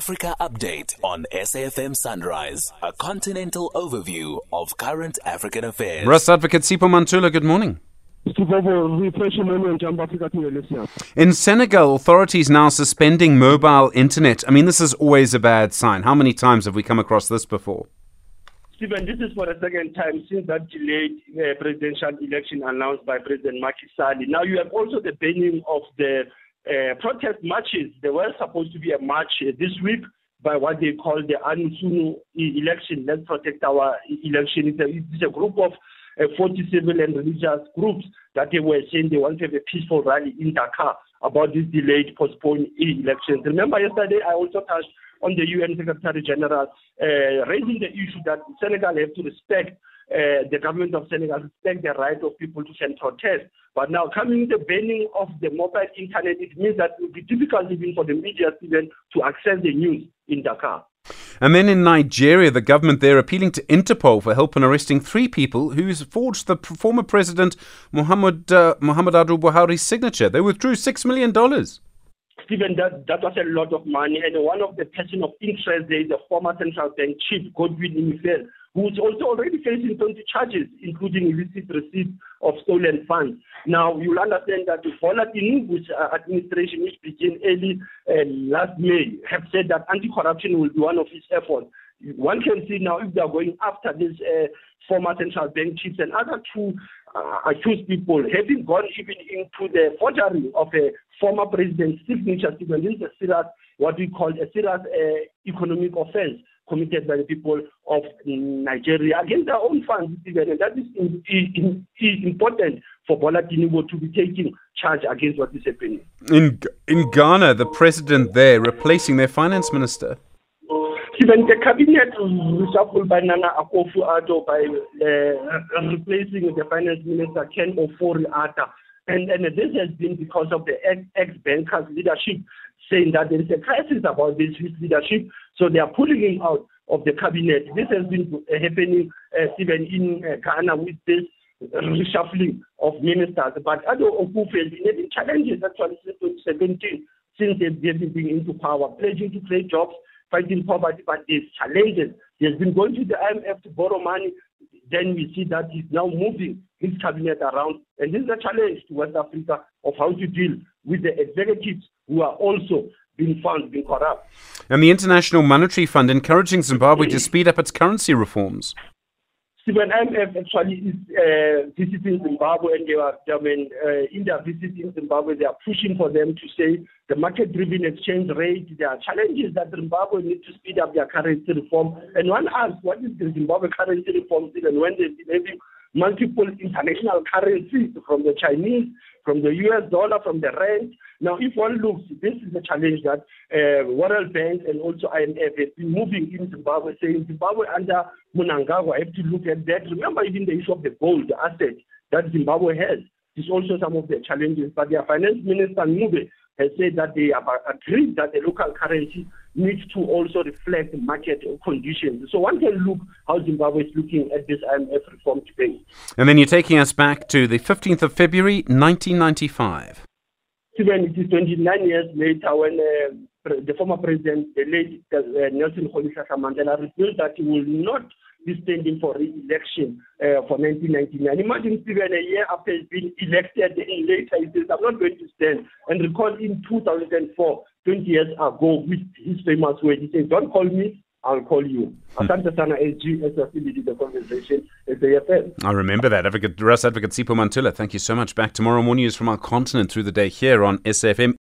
Africa update on SAFM Sunrise, a continental overview of current African affairs. Russ Advocate Sipho Mantula, good morning. In Senegal, authorities now suspending mobile internet. I mean, this is always a bad sign. How many times have we come across this before? Stephen, this is for the second time since that delayed uh, presidential election announced by President Macky Sall. Now you have also the banning of the uh, protest marches. There was supposed to be a march uh, this week by what they call the Aar Sunu election. Let's protect our election. It's a, it's a group of uh, 40 civil and religious groups that they were saying they want to have a peaceful rally in Dakar about this delayed, postponed elections. Remember yesterday I also touched on the UN Secretary General uh, raising the issue that Senegal have to respect uh, the government of Senegal respect the right of people to send protest. But now coming the banning of the mobile internet, it means that it will be difficult even for the media even to access the news in Dakar. And then in Nigeria, the government there appealing to Interpol for help in arresting three people who forged the former president Muhammad uh, Muhammadu Buhari's signature. They withdrew six million dollars. Stephen, that, that was a lot of money. And one of the person of interest there is the former central bank chief, Godwin Emefiele, who's also already facing 20 charges, including illicit receipt of stolen funds. Now, you'll understand that the Bola uh, administration, which began early uh, last May, have said that anti-corruption will be one of its efforts. One can see now if they are going after this uh, former central bank chiefs and other two uh, accused people, having gone even into the forgery of a former president's signature, this is a serious, what we call a serious uh, economic offense committed by the people of Nigeria against their own funds. And that is in, in, in important for Bola Tinubu to be taking charge against what is happening. In, in Ghana, the president there replacing their finance minister. Even the cabinet reshuffled by Nana Akufo-Addo by uh, replacing the finance minister Ken Ofori-Atta. And, and this has been because of the ex-banker's leadership saying that there is a crisis about this leadership. So they are pulling him out of the cabinet. This has been happening uh, even in uh, Ghana with this reshuffling of ministers. But Addo Akufo has been having challenges actually since 2017, since they've been into power, pledging to create jobs, fighting poverty, but there's challenges. He has been going to the IMF to borrow money. Then we see that he's now moving his cabinet around. And this is a challenge to West Africa of how to deal with the executives who are also being found being corrupt. And the International Monetary Fund encouraging Zimbabwe to speed up its currency reforms. Stephen IMF actually is uh, visiting Zimbabwe and they are, I mean, uh, in their visit in Zimbabwe, they are pushing for them to say the market-driven exchange rate, there are challenges that Zimbabwe needs to speed up their currency reform. And one asks, what is the Zimbabwe currency reform, And when they've been having multiple international currencies from the Chinese, from the US dollar, from the rand. Now, if one looks, this is a challenge that uh, World Bank and also IMF have been moving in Zimbabwe, saying Zimbabwe under Mnangagwa have to look at that. Remember even the issue of the gold, the asset that Zimbabwe has. Is also some of the challenges. But their finance minister, Ncube, has said that they have agreed that the local currency needs to also reflect market conditions. So one can look how Zimbabwe is looking at this IMF reform debate. And then you're taking us back to the 15th of February, 1995. Even it is 29 years later when uh, the former president, the late uh, Nelson Mandela, revealed that he will not be standing for re-election uh, for 1999. Imagine Stephen a year after he's been elected, and later he says, I'm not going to stand. And recall in 2004, 20 years ago, with his famous words, he said, don't call me, I'll call you. Hmm. Asante sana SG as the conversation at the FM. I remember that. Advocate, Russ Advocate Sipho Mantula, thank you so much. Back tomorrow more news from our continent through the day here on SAFM.